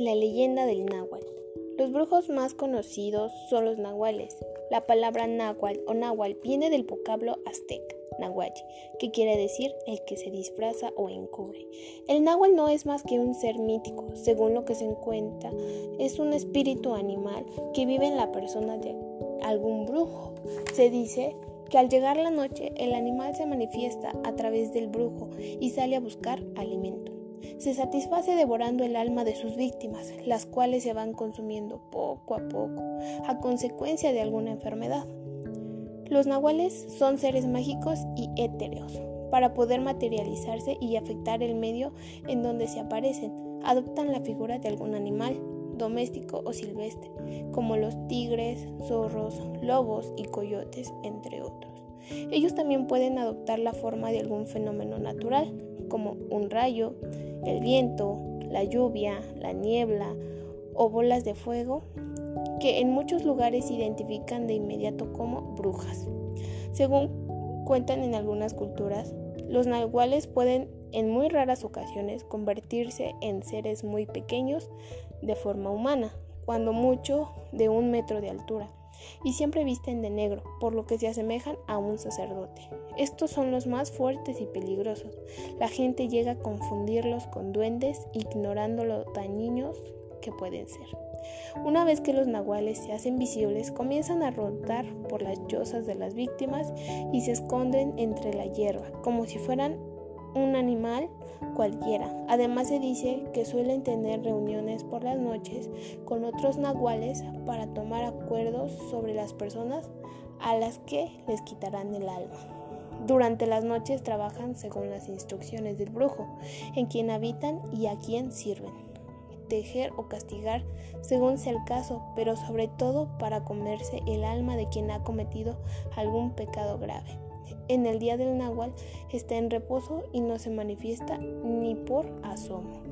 La leyenda del náhuatl. Los brujos más conocidos son los nahuales. La palabra náhuatl o náhuatl viene del vocablo azteca, nahuatl, que quiere decir el que se disfraza o encubre. El náhuatl no es más que un ser mítico, según lo que se encuentra, es un espíritu animal que vive en la persona de algún brujo. Se dice que al llegar la noche el animal se manifiesta a través del brujo y sale a buscar alimento se satisface devorando el alma de sus víctimas, las cuales se van consumiendo poco a poco a consecuencia de alguna enfermedad. Los nahuales son seres mágicos y étereos. Para poder materializarse y afectar el medio en donde se aparecen, adoptan la figura de algún animal, doméstico o silvestre, como los tigres, zorros, lobos y coyotes, entre otros. Ellos también pueden adoptar la forma de algún fenómeno natural, como un rayo, el viento, la lluvia, la niebla o bolas de fuego que en muchos lugares se identifican de inmediato como brujas. Según cuentan en algunas culturas, los nahuales pueden en muy raras ocasiones convertirse en seres muy pequeños de forma humana, cuando mucho de un metro de altura, y siempre visten de negro, por lo que se asemejan a un sacerdote. Estos son los más fuertes y peligrosos. La gente llega a confundirlos con duendes, ignorando lo dañinos que pueden ser. Una vez que los nahuales se hacen visibles, comienzan a rodar por las chozas de las víctimas y se esconden entre la hierba, como si fueran un animal cualquiera. Además se dice que suelen tener reuniones por las noches con otros nahuales para tomar acuerdos sobre las personas a las que les quitarán el alma. Durante las noches trabajan según las instrucciones del brujo, en quien habitan y a quien sirven. Tejer o castigar según sea el caso, pero sobre todo para comerse el alma de quien ha cometido algún pecado grave en el día del Nahual está en reposo y no se manifiesta ni por asomo.